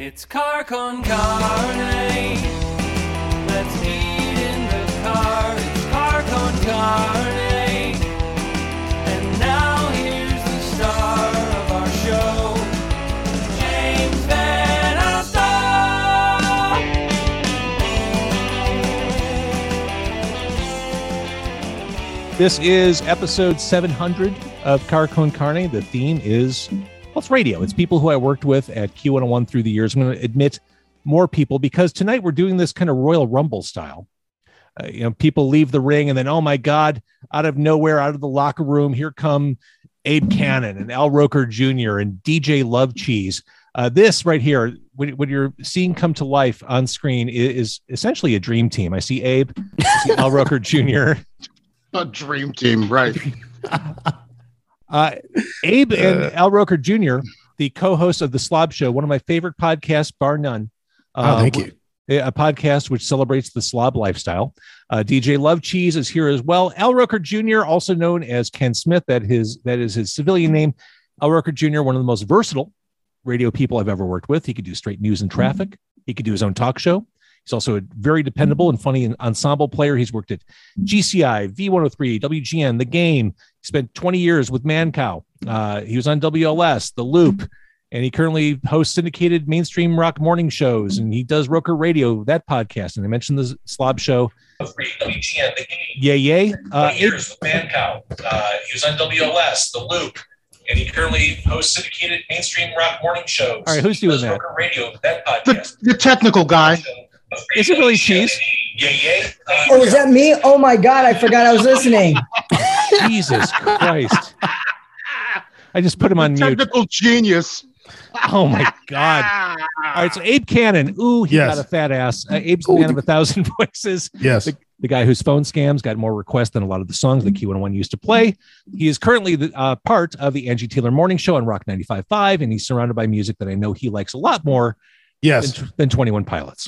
It's car con carne. Let's eat in the car. It's car con carne. And now here's the star of our show, James VanOsdol. This is episode 700 of Car Con Carne. The theme is, it's radio. It's people who I worked with at Q101 through the years. I'm going to admit more people because tonight we're doing this kind of Royal Rumble style. Uh, you know, people leave the ring and then, oh my God, out of nowhere, out of the locker room, here come Abe Kanan and Al Roker Jr. and DJ Love Cheese. Uh, this right here, when you're seeing come to life on screen, is, is essentially a dream team. I see Abe, I see Al Roker Jr., A dream team, right? Uh, Abe and Al Roker Jr., the co-host of the Slob Show, one of my favorite podcasts, bar none. Oh, Uh, thank you. A podcast which celebrates the slob lifestyle. Uh, DJ Love Cheese is here as well. Al Roker Jr., also known as Ken Smith, that his that is his civilian name. Al Roker Jr., one of the most versatile radio people I've ever worked with. He could do straight news and traffic. He could do his own talk show. He's also a very dependable and funny ensemble player. He's worked at GCI, V103, WGN, The Game. He spent 20 years with Mancow. Uh, he was on WLS, The Loop, and he currently hosts syndicated mainstream rock morning shows. And he does Roker Radio, that podcast. And I mentioned the Slob Show. Yeah, the game. Yay, yay. Uh, 20 years with Mancow. Uh, he was on WLS, The Loop, and he currently hosts syndicated mainstream rock morning shows. All right, who's He doing does that? Roker Radio, that The, podcast. the technical guy. Is it really Cheese? Yeah, yeah. Uh, Oh, is that me? Oh my God, I forgot I was listening. Jesus Christ. I just put him on mute. Technical genius. Oh my God. All right, so Abe Kanan. Ooh, he Yes. got a fat ass. Uh, Abe's the Ooh, man of a thousand voices. Yes. The, the guy whose phone scams got more requests than a lot of the songs that Q101 used to play. He is currently the uh, part of the Angie Taylor Morning Show on Rock 95.5, and he's surrounded by music that I know he likes a lot more Yes. than, than 21 Pilots.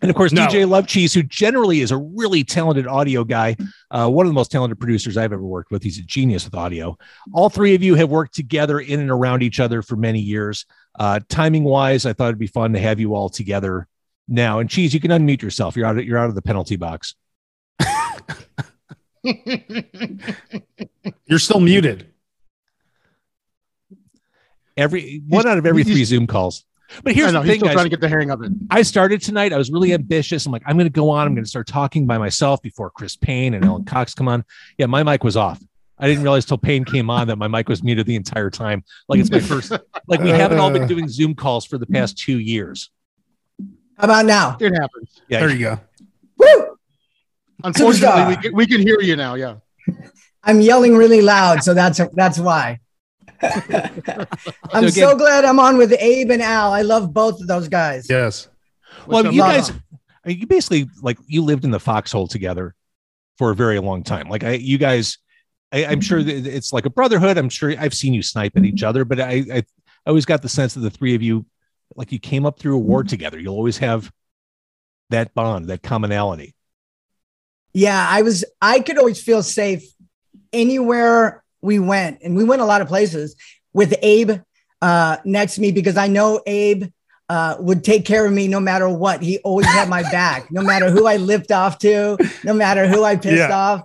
And of course, No. DJ Love Cheese, who generally is a really talented audio guy, uh, one of the most talented producers I've ever worked with. He's a genius with audio. All three of you have worked together in and around each other for many years. Uh, timing wise, I thought it'd be fun to have you all together now. And Cheese, you can unmute yourself. You're out. Of, you're out of the penalty box. You're still muted. Every one out of every three Zoom calls. But here's know the he's thing, still guys. trying to get the hang of it. I started tonight. I was really ambitious. I'm like, I'm going to go on. I'm going to start talking by myself before Chris Payne and Ellen Cox come on. Yeah, my mic was off. I didn't realize till Payne came on that my mic was muted the entire time. Like it's my first. Like we haven't all been doing Zoom calls for the past two years. How about now? It happens. Yeah, There you go. Woo! Unfortunately, we can, we can hear you now. Yeah. I'm yelling really loud, so that's that's why. I'm again- so glad I'm on with Abe and Al. I love both of those guys. Yes. well, What's you up, guys, Lana? I mean, you basically like you lived in the foxhole together for a very long time. Like I, you guys, I, I'm sure mm-hmm. that it's like a brotherhood. I'm sure I've seen you snipe at each mm-hmm. other, but I, I, I always got the sense that the three of you, like you came up through a war mm-hmm. together. You'll always have that bond, that commonality. Yeah, I was. I could always feel safe anywhere we went, and we went a lot of places with Abe uh, next to me because I know Abe uh, would take care of me no matter what. He always had my back, no matter who I lift off to, no matter who I pissed Yeah. off.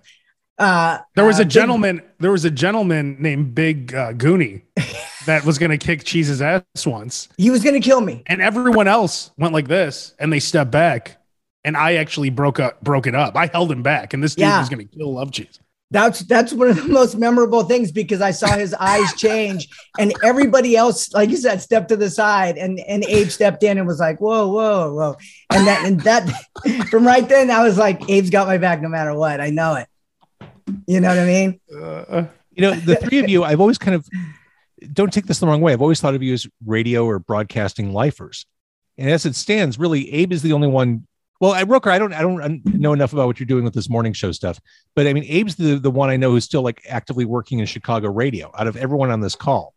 Uh, There was uh, a Big- gentleman. There was a gentleman named Big uh, Goonie that was going to kick Cheese's ass once, He was going to kill me. and everyone else went like this, and they stepped back, and I actually broke up, broke it up. I held him back, and this dude Yeah. was going to kill Love Cheese. That's that's one of the most memorable things because I saw his eyes change and everybody else, like you said, stepped to the side and, and Abe stepped in and was like, whoa, whoa, whoa. And that and that from right then I was like, Abe's got my back no matter what. I know it. You know what I mean? Uh, You know, the three of you, I've always kind of don't take this the wrong way. I've always thought of you as radio or broadcasting lifers. And as it stands, really, Abe is the only one. Well, I Roker, I don't, I don't know enough about what you're doing with this morning show stuff, but I mean, Abe's the the one I know who's still like actively working in Chicago radio. Out of everyone on this call,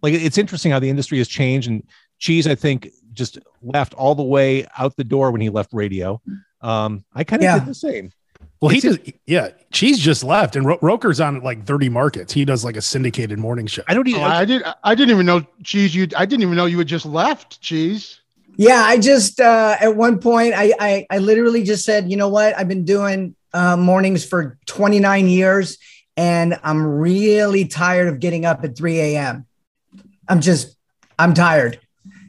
like it's interesting how the industry has changed. And Cheese, I think, just left all the way out the door when he left radio. Um, I kind of Yeah. did the same. Well, he does. Yeah, Cheese just left, and Ro- Roker's on like 30 markets. He does like a syndicated morning show. I don't Oh, even. I did. I didn't even know cheese. You. I didn't even know you had just left cheese. Yeah, I just uh, at one point I, I I literally just said, you know what? I've been doing uh, mornings for 29 years, and I'm really tired of getting up at 3 a.m. I'm just I'm tired,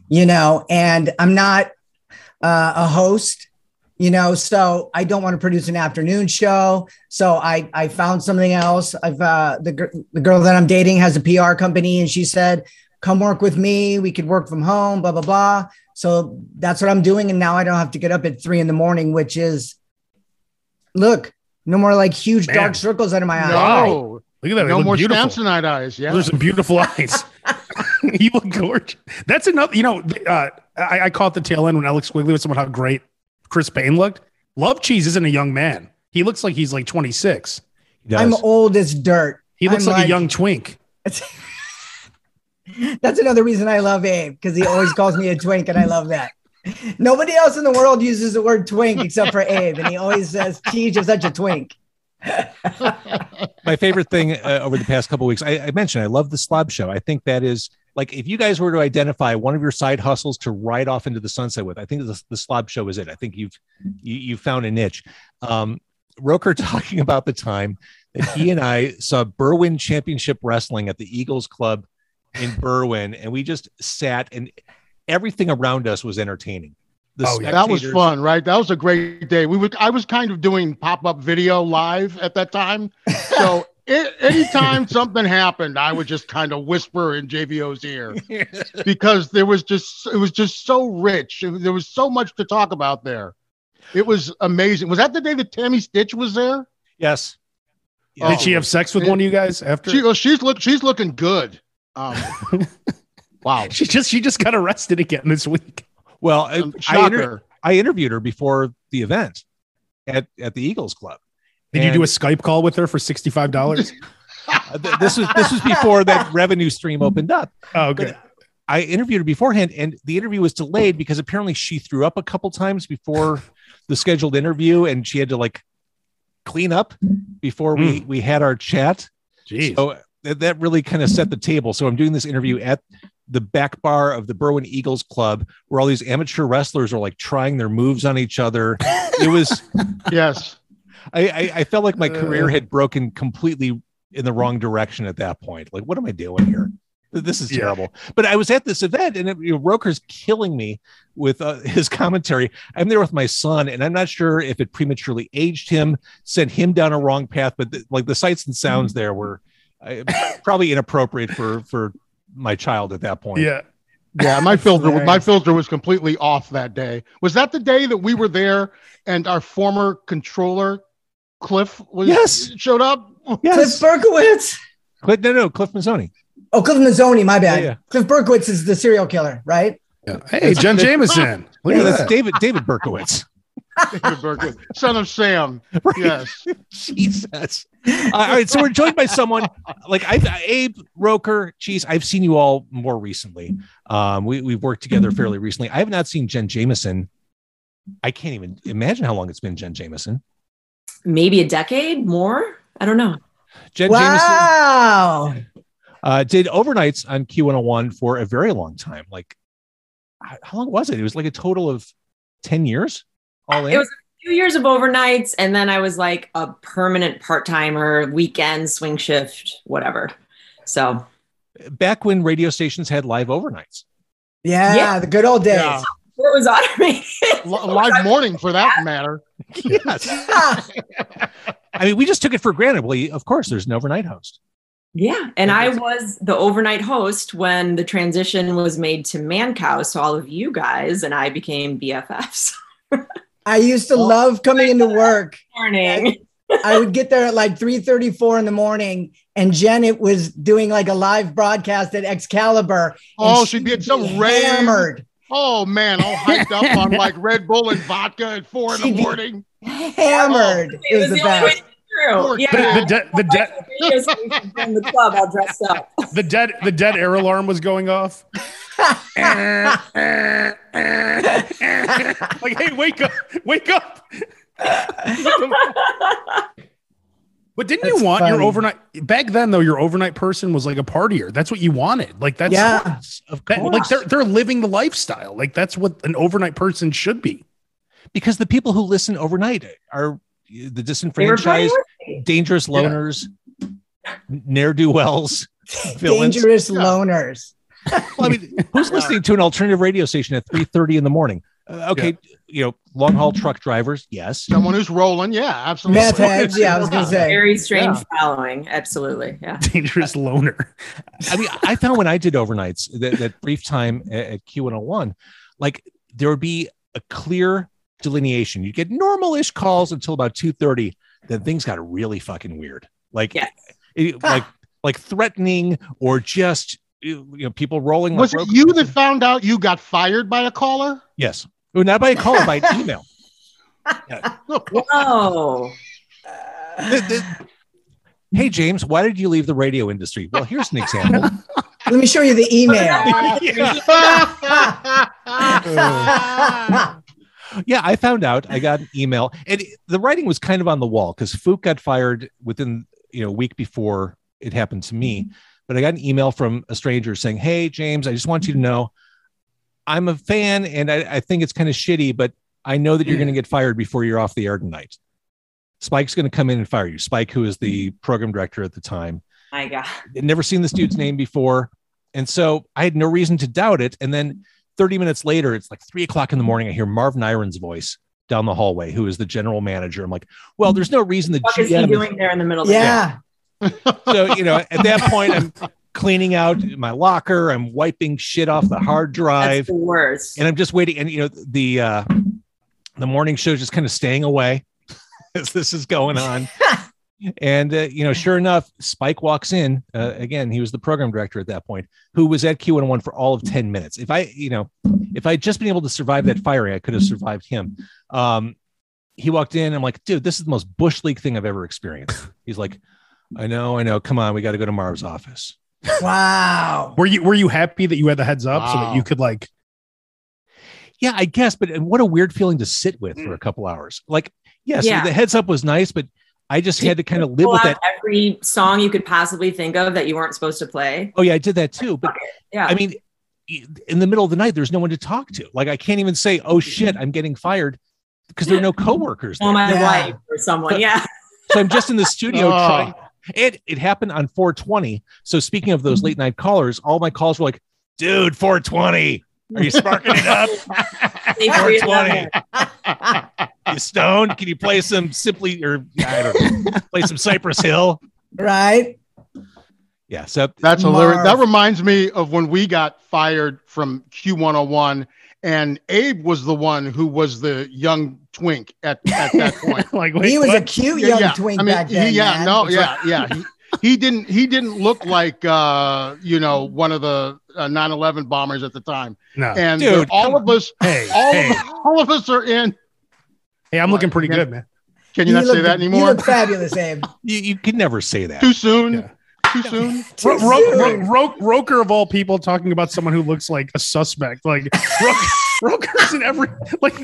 you know, and I'm not uh, a host, you know, so I don't want to produce an afternoon show. So I I found something else. I've uh, the the girl that I'm dating has a PR company, and she said, "Come work with me. We could work from home." Blah blah blah. So that's what I'm doing. And now I don't have to get up at three in the morning, which is look, no more like huge Man. dark circles under my eyes. No, Look at that. no look more beautiful. Samsonite eyes. Yeah. There's some beautiful eyes. you look gorgeous. That's another, you know, uh, I, I caught the tail end when Alex Quigley was talking about how great Chris Payne looked. Love Cheese isn't a young man. He looks like he's like 26. He. I'm old as dirt. He looks I'm like, a young twink. That's another reason I love Abe because he always calls me a twink, and I love that. Nobody else in the world uses the word twink except for Abe, and he always says, "Geez, you're such a twink." my favorite thing uh, over the past couple weeks. I, I mentioned I love the Slob Show. I think that is like if you guys were to identify one of your side hustles to ride off into the sunset with, I think the, the Slob Show is it. I think you've you, you found a niche. Um, Roker talking about the time that he and I saw Berwyn Championship Wrestling at the Eagles Club in Berwyn, and we just sat and everything around us was entertaining. The Oh, yeah. that was fun, right? That was a great day. We would. I was kind of doing pop up video live at that time, so a- anytime something happened, I would just kind of whisper in JVO's ear because there was just it was just so rich. It- there was so much to talk about there. It was amazing. Was that the day that Tammy Sytch was there? Yes. Oh. Did she have sex with one of you guys after? She, well, she's look. She's looking good. Um, wow. She just she just got arrested again this week. Well, I, Um, I, inter- Shocker. I interviewed her before the event at, at the Eagles Club. Did you do a Skype call with her for sixty five dollars? This was this was before that revenue stream opened up. oh, good. I interviewed her beforehand, and the interview was delayed because apparently she threw up a couple times before the scheduled interview, and she had to like clean up before we we had our chat. Jeez. So that, that really kind of set the table. So I'm doing this interview at the back bar of the Berwyn Eagles Club, where all these amateur wrestlers are like trying their moves on each other. It was Yes. I, I, I felt like my career Uh. had broken completely in the wrong direction at that point. Like, what am I doing here? This is Yeah. terrible. But I was at this event, and it, you know, Roker's killing me with uh, his commentary. I'm there with my son, and I'm not sure if it prematurely aged him, sent him down a wrong path. But the, like the sights and sounds there were uh, probably inappropriate for for my child at that point. Yeah. Yeah, my filter my filter was completely off that day. Was that the day that we were there and our former controller Cliff was Yes. showed up? Yes. Cliff Berkowitz. Cliff, no, no, Cliff Mazzoni. Oh, Cliff Mazzoni. My bad. Yeah, yeah. Cliff Berkowitz is the serial killer, right? yeah. Hey, Jen Jameson. Look Yeah, at that's that. David David Berkowitz. David Berkowitz, son of Sam. Right. Yes. Jesus. Uh, all right, so we're joined by someone like I've Abe Roker. Geez, I've seen you all more recently. Um, we we've worked together fairly recently. I have not seen Jen Jameson. I can't even imagine how long it's been, Jen Jameson. maybe a decade more. I don't know. Jen Jameson Wow. uh, did overnights on Q101 for a very long time. Like, how how long was it? It was like a total of 10 years all in. It was a few years of overnights, and then I was like a permanent part timer, weekend swing shift, whatever. So Back when radio stations had live overnights. Yeah, Yeah. the good old days. Yeah. it was automated. Li- live morning for that matter. Yes. I mean, we just took it for granted. Well, of course, there's an overnight host. Yeah. And I was the overnight host when the transition was made to Mancow. So all of you guys and I became BFFs. I used to oh, love coming into work. Morning. I would get there at like 3:34 in the morning, and Jen it was doing like a live broadcast at Excalibur. Oh, she'd be at some rave. hammered, Oh man, all hyped up on like Red Bull and vodka at four in the She'd be- morning. hammered. Oh, it was is the the only way best. To get through. Poor Yeah. The, the, de- the, de- Radio the club all dressed up. the dead the dead air alarm was going off. like, hey, wake up, wake up. But didn't That's you want your overnight back then though? Your overnight person was like a partier. That's what you wanted. Like that's Yeah. Of that- like they're they're living the lifestyle. Like that's what an overnight person should be. because the people who listen overnight are the They were partying disenfranchised, with me. dangerous Yeah. loners, ne'er do wells. Dangerous Yeah. loners. Well, I mean, who's listening to an alternative radio station at 3:30 in the morning? Uh, okay, you know, long haul truck drivers, yes. Someone who's rolling, yeah, absolutely. Meth heads. Yeah, I was gonna say. Very strange Yeah. following. Absolutely. Yeah. Dangerous loner. I mean, I found when I did overnights that, that brief time at, at Q101, like there would be a clear delineation. You get normal-ish calls until about 2:30, then things got really fucking weird. Like, Yes. it- like, like threatening or just you know people rolling. like Was it you that found out you got fired by a caller? Yes, Well, not by a caller, by an email. Whoa. Oh. Th- th- hey James, why did you leave the radio industry? Well, here's an example. Let me show you the email. Uh. Yeah, I found out. I got an email, and the writing was kind of on the wall because Fook got fired within you know a week before it happened to me. Mm-hmm. But I got an email from a stranger saying, "Hey James, I just want you to know, I'm a fan, and I, I think it's kind of shitty, but I know that you're going to get fired before you're off the air tonight. Spike's going to come in and fire you. Spike, who is the mm-hmm. program director at the time." My God. I'd never seen this dude's name before. And so I had no reason to doubt it. And then mm-hmm. 30 minutes later, it's like three o'clock in the morning. I hear Marv Nyren's voice down the hallway, who is the general manager. I'm like, well, there's no reason the What is he GM. doing there in the middle of the yeah. So, you know, at that point, I'm cleaning out my locker, I'm wiping shit off the hard That's drive, the worst. and I'm just waiting. And, you know, the, uh, the morning show just kind of staying away as this is going on. And uh, you know, sure enough, Spike walks in. Uh, again, he was the program director at that point, who was at Q101 for all of ten minutes. If I, you know, if I'd just been able to survive that firing, I could have survived him. Um, he walked in. I'm like, dude, this is the most bush league thing I've ever experienced. He's like, I know, I know. Come on, we got to go to Marv's office. Wow. Were you were you happy that you had the heads up so that you could like Yeah, I guess, but what a weird feeling to sit with for a couple hours. Like, yes, Yeah. the heads up was nice, but I just had to kind of live with out that. every song you could possibly think of that you weren't supposed to play. Oh yeah, I did that too. But Yeah. I mean, in the middle of the night, there's no one to talk to. Like, I can't even say, "Oh shit, I'm getting fired," because there are no coworkers. oh my Yeah. wife or someone. Yeah. So I'm just in the studio Oh. trying. It it happened on 420. So speaking of those mm-hmm. late night callers, all my calls were like, "Dude, 420, are you sparking it up? 420, up. You stoned? Can you play some simply or I don't know, play some Cypress Hill?" Right? Yeah. So That's hilarious. That reminds me of when we got fired from Q101, and Abe was the one who was the young twink at, at that point. like wait, he was a what? cute Yeah, young yeah. twink I mean, back he- then. yeah, man. no, yeah, yeah. He, he didn't. He didn't look like uh, you know one of the uh, 9/11 bombers at the time. no. And Dude, all of us, Hey, all hey, of, all of us are in. hey, I'm looking pretty Yeah. good, man. Can you, not look, say that anymore? You look fabulous, Abe. you, you can never say that. Too soon. Yeah. Too soon. Too Ro- Ro- soon. Ro- Ro- Roker of all people talking about someone who looks like a suspect. Like Ro- Roker's in every like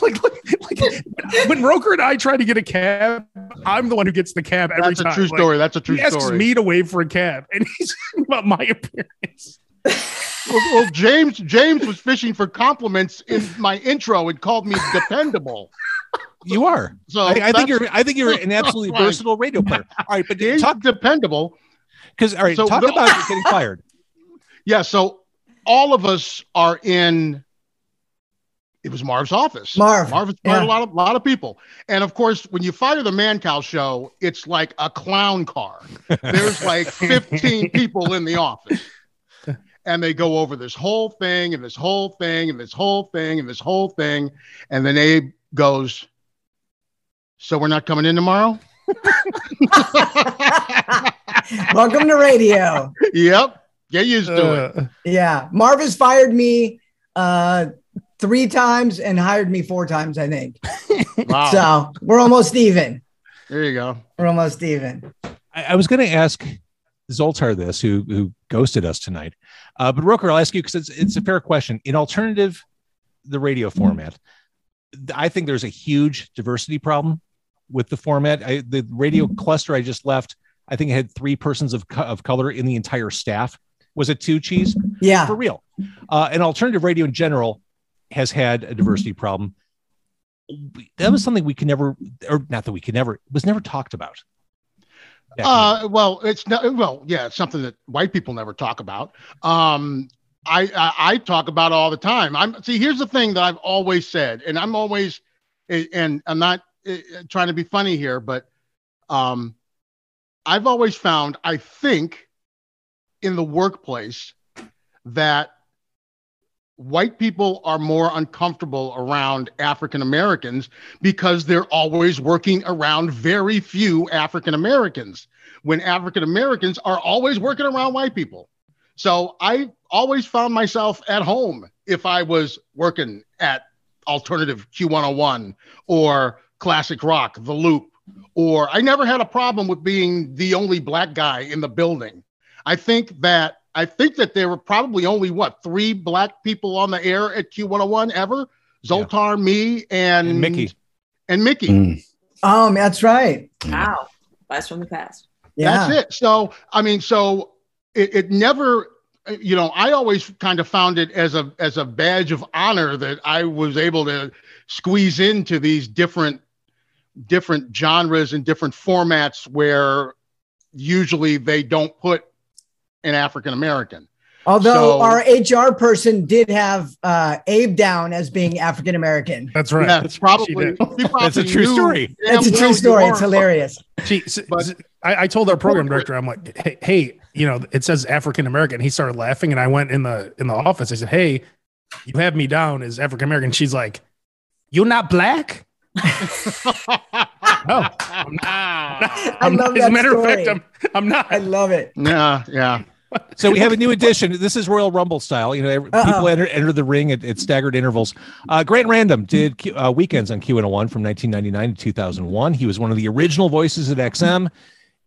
like like, like when Roker and I try to get a cab, I'm the one who gets the cab every time. That's a time. true Like, story. That's a true he asks story. me to wait for a cab, and he's talking about my appearance. well, well, James James was fishing for compliments in my intro and called me dependable. You are. So I, I think you're. I think you're an absolutely versatile radio player. All right, but James talk dependable. Because all right, So talk the- about getting fired. Yeah. So all of us are in. It was Marv's office. Marv, Marv has fired yeah. a lot of lot of people, and of course, when you fire the Mancow show, it's like a clown car. There's like 15 people in the office, and they go over this whole thing and this whole thing and this whole thing and this whole thing, and then Abe goes, "So we're not coming in tomorrow." Welcome to radio. yep, get used to it. Uh, Yeah. Marv has fired me uh three times and hired me four times, I think. Wow, So we're almost even. there you go. We're almost even. I, I was going to ask Zoltar this, who who ghosted us tonight, uh, but Roker, I'll ask you because it's it's a fair question. In alternative, the radio format, I think there's a huge diversity problem with the format. I, the radio cluster I just left, I think it had three persons of, co- of color in the entire staff. Was it two cheese? Yeah. For real. Uh, and alternative radio in general has had a diversity problem. That was something we could never, or not that we could never, was never talked about. back in the Uh, well, it's not. Well, yeah, it's something that white people never talk about. Um, I, I I talk about it all the time. I'm see. Here's the thing that I've always said, and I'm always, and I'm not uh, trying to be funny here, but um, I've always found. I think in the workplace that white people are more uncomfortable around African Americans because they're always working around very few African Americans when African Americans are always working around white people. So I always found myself at home if I was working at alternative Q101 or classic rock, the loop, or I never had a problem with being the only black guy in the building. I think that I think that there were probably only what three black people on the air at Q101 ever. Zoltar, me, and, And Mickey. And Mickey. Mm. Oh, that's right. Wow. Blast from the past. Yeah. That's it. So, I mean, so it, it never, you know, I always kind of found it as a as a badge of honor that I was able to squeeze into these different different genres and different formats where usually they don't put an African American. Although So- our HR person did have uh, Abe down as being African American. That's right. Yeah, it's probably, She probably That's a true knew story. damn It's a true story. It's are. hilarious. She, s- But- s- I, I told our program director, I'm like, hey, hey, you know, it says African American. He started laughing, and I went in the in the office. I said, hey, you have me down as African American. She's like, you're not black. No, I'm not. I I'm love not. As a matter of fact. I'm, I'm not. I love it. Yeah, yeah. So we have a new addition. This is Royal Rumble style. You know, every- Uh-oh. people enter, enter the ring at, at staggered intervals. Uh, Grant Random did Q- uh, weekends on Q101 from 1999 to 2001. He was one of the original voices at XM.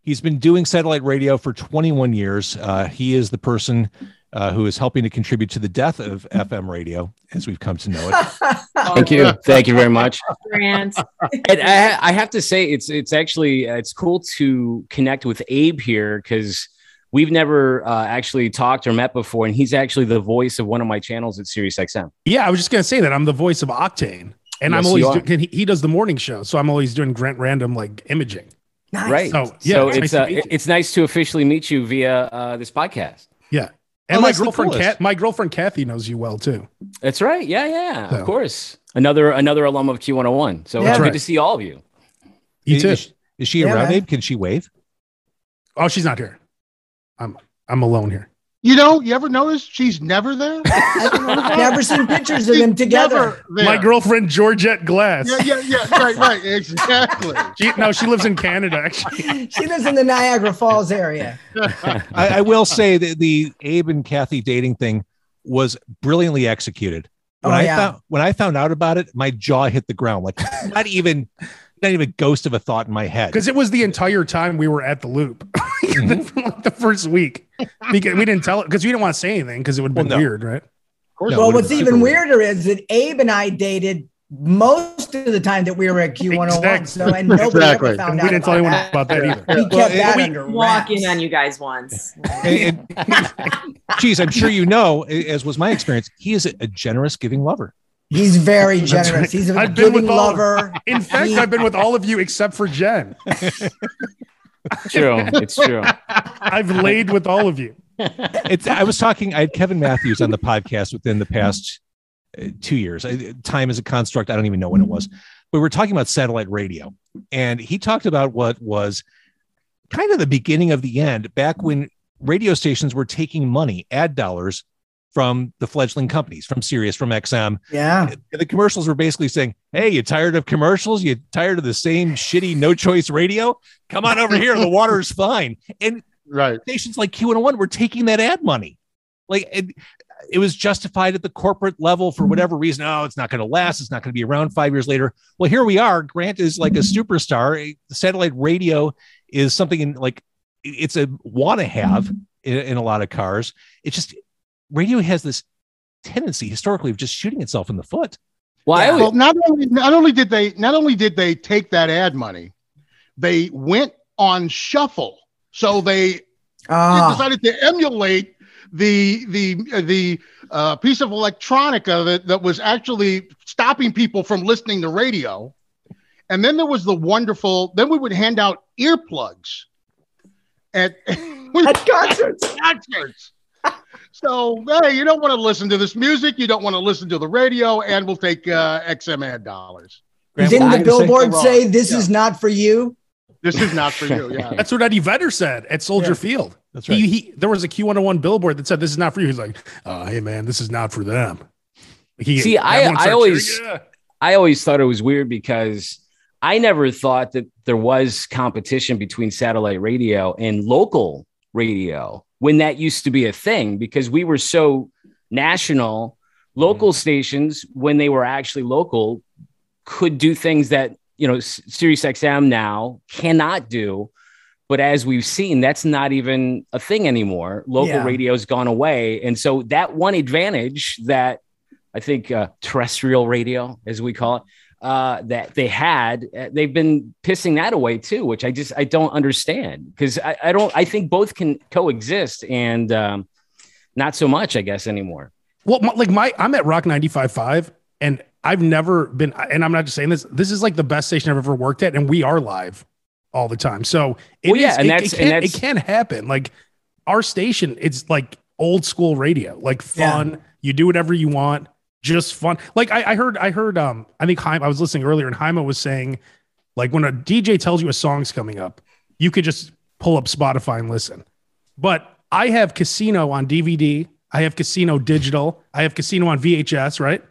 He's been doing satellite radio for 21 years. Uh, he is the person uh, who is helping to contribute to the death of FM radio, as we've come to know it. Thank you. Thank you very much. Grant. And I, I have to say, it's it's actually uh, it's cool to connect with Abe here because we've never uh, actually talked or met before, and he's actually the voice of one of my channels at SiriusXM. Yeah, I was just gonna say that I'm the voice of Octane, and I'm always you are. doing. He, he does the morning show, so I'm always doing Grant Random like imaging. Nice. Right. So, yeah, so it's it's nice to uh, it's nice to officially meet you via uh, this podcast. Yeah, and Oh, my girlfriend, coolest. Kat, my girlfriend Kathy knows you well too. That's right. Yeah, yeah, So- of course. Another another alum of Q101. So Yeah. it's Right. good to see all of you. You is, too. is- is she Yeah, around, man. Abe? Can she wave? Oh, she's not here. I'm I'm alone here. You know, you ever notice she's never there? I've never seen pictures of them together. My girlfriend Georgette Glass. Yeah, yeah, yeah. Right, right. Exactly. She, no, she lives in Canada actually. She lives in the Niagara Falls area. I, I will say that the Abe and Kathy dating thing was brilliantly executed. Oh, when Oh, I yeah. found when I found out about it, my jaw hit the ground. Like not even not even a ghost of a thought in my head. Because it was the entire time we were at the loop, Mm-hmm. Like, the first week. Because we didn't tell it because we didn't want to say anything because it would have been Well, no. weird, right? Of course. No, well, what's even been weirder is that Abe and I dated most of the time that we were at Q101. Exactly. So, and nobody Exactly. ever found And out. we didn't tell anyone that. about that either. We Well, kept that we- under Walk in on you guys once. And, and- geez, I'm sure you know, as was my experience, he is a, a generous, giving lover. He's very generous. right. He's a I've been giving with all of- lover. In fact, He- I've been with all of you except for Jen. True. It's true. I've laid with all of you. It's. I was talking. I had Kevin Matthews on the podcast within the past uh, two years. I, time is a construct. I don't even know when it was. But we were talking about satellite radio, and he talked about what was kind of the beginning of the end back when radio stations were taking money, ad dollars from the fledgling companies, from Sirius, from XM. Yeah. The commercials were basically saying, Hey, you tired of commercials? You tired of the same shitty no choice radio? Come on over here. The water is fine. And Right. stations like Q101 were taking that ad money. Like it, it was justified at the corporate level for mm-hmm. whatever reason. Oh, it's not going to last. It's not going to be around five years later. Well, here we are. Grant is like a mm-hmm. superstar. Satellite radio is something in like it's a want to have mm-hmm. in, in a lot of cars. It's just radio has this tendency historically of just shooting itself in the foot. Well, Yeah. always, Well, not only not only did they not only did they take that ad money, they went on shuffle. So they Ah, decided to emulate the the uh, the uh, piece of electronica that, that was actually stopping people from listening to radio. And then there was the wonderful. Then we would hand out earplugs at at concerts. concerts. So hey, you don't want to listen to this music, you don't want to listen to the radio, and we'll take uh, XM ad dollars. Grant, Didn't the were say? billboard say this Yeah. is not for you? This is not for you. Yeah. That's what Eddie Vedder said at Soldier Yeah. Field. That's right. He, he there was a Q101 billboard that said this is not for you. He's like, uh, hey man, this is not for them. He, See, I- I always- yeah. I always thought it was weird because I never thought that there was competition between satellite radio and local radio when that used to be a thing because we were so national. Local stations, when they were actually local, could do things that you know Sirius XM now cannot do. But as we've seen, that's not even a thing anymore. Local Yeah. radio's gone away, and so that one advantage that I think uh, terrestrial radio, as we call it, uh, that they had, uh, they've been pissing that away too, which I just I don't understand because I, I don't I think both can coexist and um, not so much I guess anymore. Well, my, like my, I'm at Rock 95.5 and I've never been, and I'm not just saying this, this is like the best station I've ever worked at. And we are live all the time. So it Well, yeah, is- and it, that's- it, and can, that's- it can happen. Like our station, it's like old school radio, like fun. You do whatever you want, just fun. Like I, I heard, I heard, um, I think Heim, I was listening earlier and Jaime was saying, like when a DJ tells you a song's coming up, you could just pull up Spotify and listen. But I have Casino on DVD. I have Casino digital. I have Casino on VHS, right?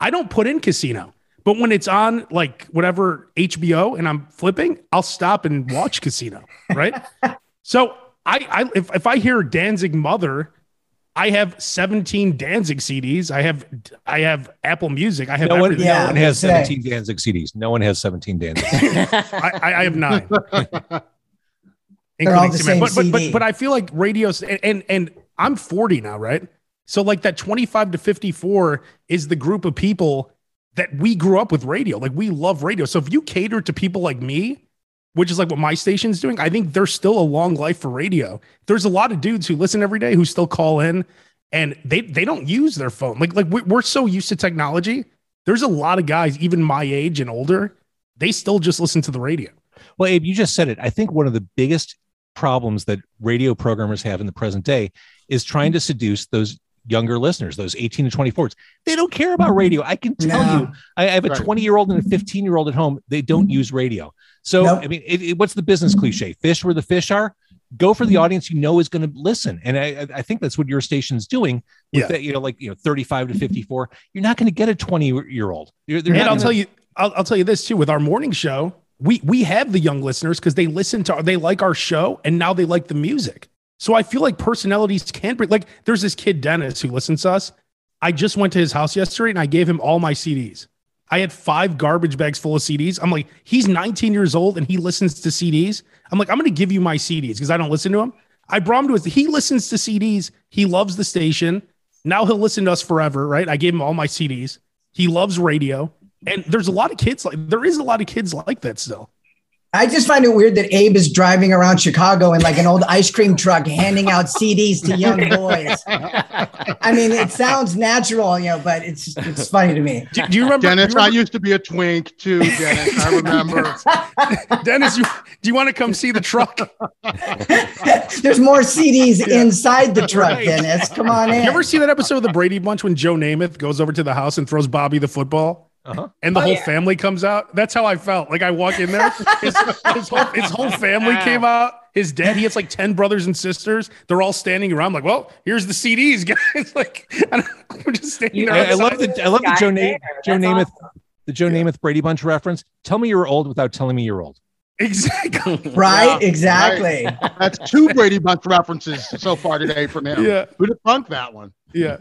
I don't put in Casino. But when it's on like whatever HBO and I'm flipping, I'll stop and watch Casino, right? so I, I if, if I hear Danzig Mother, I have 17 Danzig CDs. I have I have Apple Music. I have No one, everything. Yeah, no one has today. 17 Danzig CDs. No one has 17 Danzig. I, I, I have nine. They're all the same but, but, but but I feel like radios and, and and I'm 40 now, right? So like that 25 to 54 is the group of people that we grew up with radio. Like we love radio. So if you cater to people like me, which is like what my station's doing, I think there's still a long life for radio. There's a lot of dudes who listen every day who still call in and they they don't use their phone. Like like we- we're so used to technology. There's a lot of guys even my age and older, they still just listen to the radio. Well, Abe, you just said it. I think one of the biggest problems that radio programmers have in the present day is trying mm-hmm. to seduce those younger listeners, those 18 to 24s. They don't care about mm-hmm. radio. I can tell No. you, I I have a Right. 20 year old and a 15 year old at home. They don't mm-hmm. use radio. So, Nope. I mean, it, it- what's the business mm-hmm. cliche? Fish where the fish are. Go for the audience you know is going to listen, and I, I- think that's what your station's doing. With Yeah. that, you know, like you know, 35 to 54. You're not going to get a 20 year old. They're, they're And I'll gonna- tell you, I'll, I'll tell you this too. With our morning show, we we have the young listeners because they listen to, they like our show, and now they like the music. So I feel like personalities can bring. Like, there's this kid Dennis who listens to us. I just went to his house yesterday and I gave him all my CDs. I had five garbage bags full of CDs. I'm like, he's 19 years old and he listens to CDs. I'm like, I'm going to give you my CDs because I don't listen to him. I brought him to his, he listens to CDs. He loves the station. Now he'll listen to us forever, right? I gave him all my CDs. He loves radio. And there's a lot of kids like, there is a lot of kids like that still. I just find it weird that Abe is driving around Chicago in like an old ice cream truck handing out CDs to young boys. I mean, it sounds natural, you know, but it's it's funny to me. Do, do you remember, Dennis, do you I used to be a twink too, Dennis. I remember. Dennis, you, do you want to come see the truck? There's more CDs inside the truck, Right. Dennis. Come on in. You ever see that episode of the Brady Bunch when Joe Namath goes over to the house and throws Bobby the football? Uh-huh. And the Oh, whole yeah. family comes out. That's how I felt. Like I walk in there, his, his whole, his whole family came out. His dad, he has like 10 brothers and sisters. They're all standing around, like, well, here's the CDs, guys. like, and I'm just standing there. I, I love the I love the Joe, Na- there. Joe Namath awesome. the Joe Namath Brady Bunch reference. Tell me you're old without telling me you're old. Exactly. right? Yeah, exactly. That's two Brady Bunch references so far today from him. Yeah. Who'd have thunk that one? Yeah.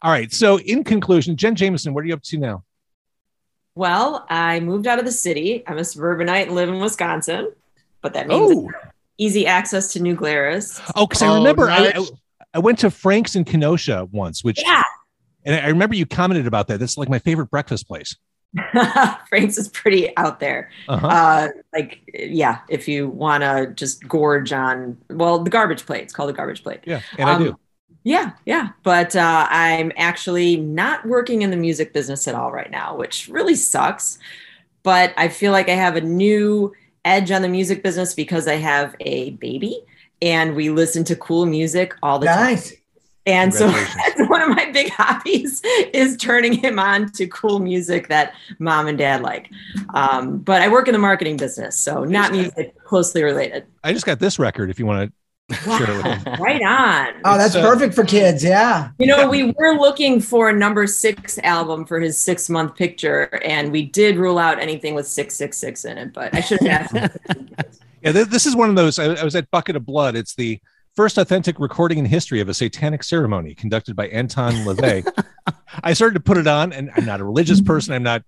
All right. So in conclusion, Jen Jameson, what are you up to now? Well, I moved out of the city. I'm a suburbanite and live in Wisconsin, but that means Oh, easy access to New Glarus. Oh, because I Oh, remember I, I nice. I went to Frank's in Kenosha once, which Yeah. And I remember you commented about that. That's like my favorite breakfast place. Frank's is pretty out there. Uh-huh. Uh, like, yeah, if you want to just gorge on, well, the garbage plate. It's called the garbage plate. yeah, and I Um, do. Yeah, yeah. But uh, I'm actually not working in the music business at all right now, which really sucks. But I feel like I have a new edge on the music business because I have a baby and we listen to cool music all the time. Nice. And so that's one of my big hobbies is turning him on to cool music that mom and dad like. Um, but I work in the marketing business, so not music closely related. I just got this record. If you want to share it with. Right on. Oh, that's It's, uh, perfect for kids. Yeah. You know, we were looking for a number six album for his six month picture, and we did rule out anything with 666 in it, but I should have asked. Yeah, this is one of those. I, I was at Bucket of Blood. It's the first authentic recording in history of a satanic ceremony conducted by Anton LaVey. I started to put it on, and I'm not a religious person. I'm not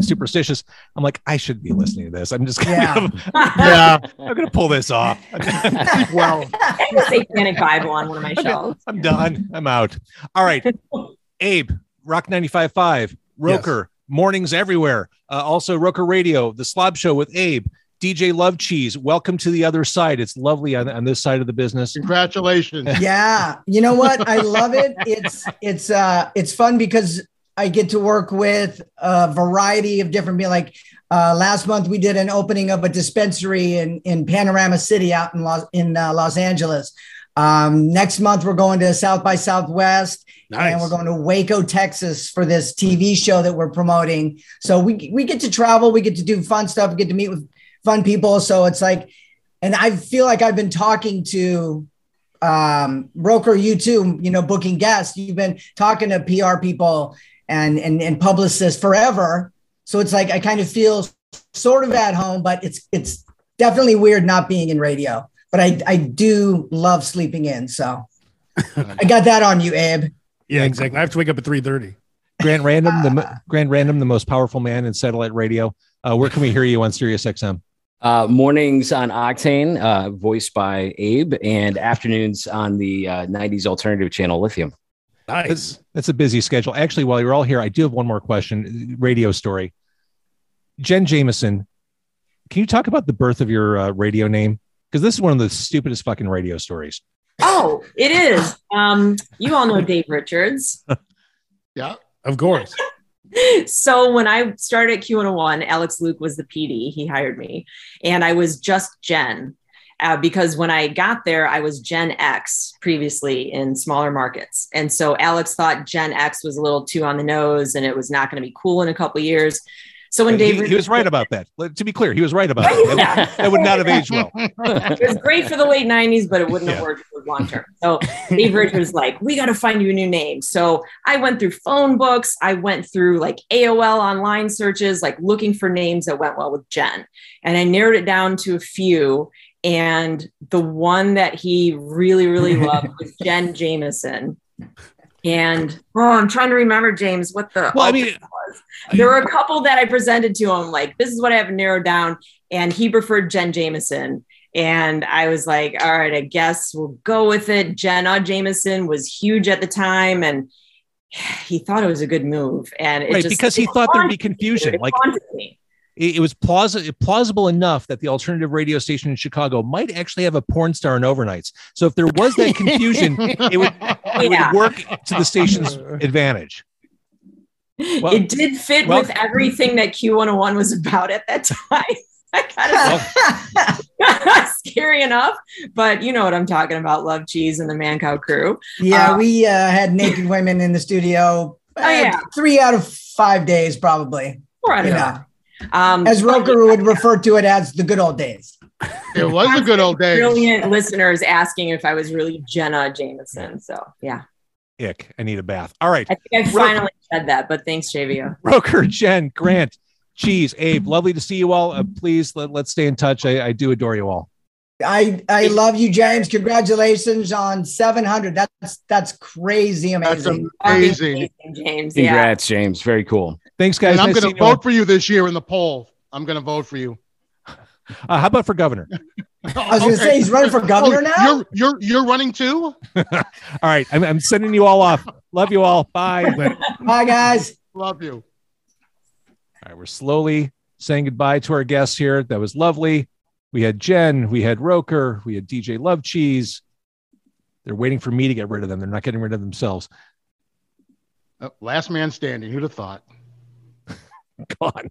superstitious. I'm like, I should be listening to this. I'm just gonna, Yeah. Yeah. I'm gonna pull this off. Well, I have a satanic Bible on one of my shelves. I'm done. I'm out. All right, Abe, Rock 95.5, Roker, mornings everywhere. Uh, also, Roker Radio, the Slob Show with Abe. DJ Love Cheese, welcome to the other side. It's lovely on, on this side of the business. congratulations. yeah you know what i love it it's it's uh it's fun because i get to work with a variety of different people. like uh last month we did an opening of a dispensary in in panorama city out in los in uh, los angeles um next month we're going to south by southwest Nice. and we're going to Waco, Texas for this TV show that we're promoting. So we we get to travel, we get to do fun stuff, we get to meet with fun people. So it's like, and I feel like I've been talking to um Roker, you too, you know, booking guests. You've been talking to PR people and and and publicists forever. So it's like I kind of feel sort of at home, but it's it's definitely weird not being in radio. But I I do love sleeping in. So I got that on you, Abe. yeah, exactly. I have to wake up at three thirty. Grant Random, the mo- Grant Random, the most powerful man in satellite radio. Uh, where can we hear you on Sirius XM? Uh, mornings on Octane, uh, voiced by Abe, and afternoons on the uh, 90s alternative channel Lithium. Nice. That's, that's a busy schedule. Actually, while you're all here, I do have one more question. Radio story. Jen Jameson, can you talk about the birth of your uh, radio name? Because this is one of the stupidest fucking radio stories. Oh, it is. Um, you all know Dave Richards. Yeah. Of course. so when I started at Q101, Alex Luke was the PD. He hired me, and I was just Jen. Uh, because when I got there, I was Gen X previously in smaller markets. And so Alex thought Gen X was a little too on the nose and it was not going to be cool in a couple of years. So when he, Dave he was right about that. To be clear, he was right about that. That would not have aged well. it was great for the late 90s, but it wouldn't Yeah. have worked for long term. So Dave was like, we got to find you a new name. So I went through phone books. I went through like AOL online searches, like looking for names that went well with Jen. And I narrowed it down to a few. And the one that he really, really loved was Jen Jameson. And oh, I'm trying to remember, James, what the Well, I mean, was. There were a couple that I presented to him, like, this is what I have narrowed down. And he preferred Jen Jameson. And I was like, all right, I guess we'll go with it. Jenna uh, Jameson was huge at the time. And he thought it was a good move. And it right, just, because he thought there'd be haunted me. confusion. Like me. It, it was plausible, plausible enough that the alternative radio station in Chicago might actually have a porn star in overnights. So if there was that confusion, it would, it Yeah. would work to the station's advantage. Well- it did fit well- with everything that Q101 was about at that time. I kind of scary enough, but you know what I'm talking about. Love cheese and the Mancow crew. Yeah, Uh, we uh, had naked women in the studio. Oh, yeah. uh, three out of five days, probably. Or I You don't know, know. Um, as Roker would refer to it as the good old days. It was a good old day. brilliant listeners asking if I was really Jenna Jameson. So yeah, Ick, I need a bath. All right. I think I finally said that, but thanks, JVO. Roker, Jen, Grant, Cheese, Abe, lovely to see you all. Uh, please let, let's stay in touch. I, I do adore you all. I I love you, James. Congratulations on 700. That's that's crazy That's amazing. amazing. James. Yeah. Congrats, James. Very cool. Thanks, guys. And I'm Nice going seeing to you all. vote for you this year in the poll. I'm going to vote for you. Uh, how about for governor? I was going to say he's running for governor Oh, now. You're you're you're running too. All right, I'm, I'm sending you all off. Love you all. Bye. Bye, guys. Love you. All right, we're slowly saying goodbye to our guests here. That was lovely. We had Jen, we had Roker, we had DJ Love Cheese. They're waiting for me to get rid of them. They're not getting rid of themselves. Oh, last man standing. Who'd have thought? On.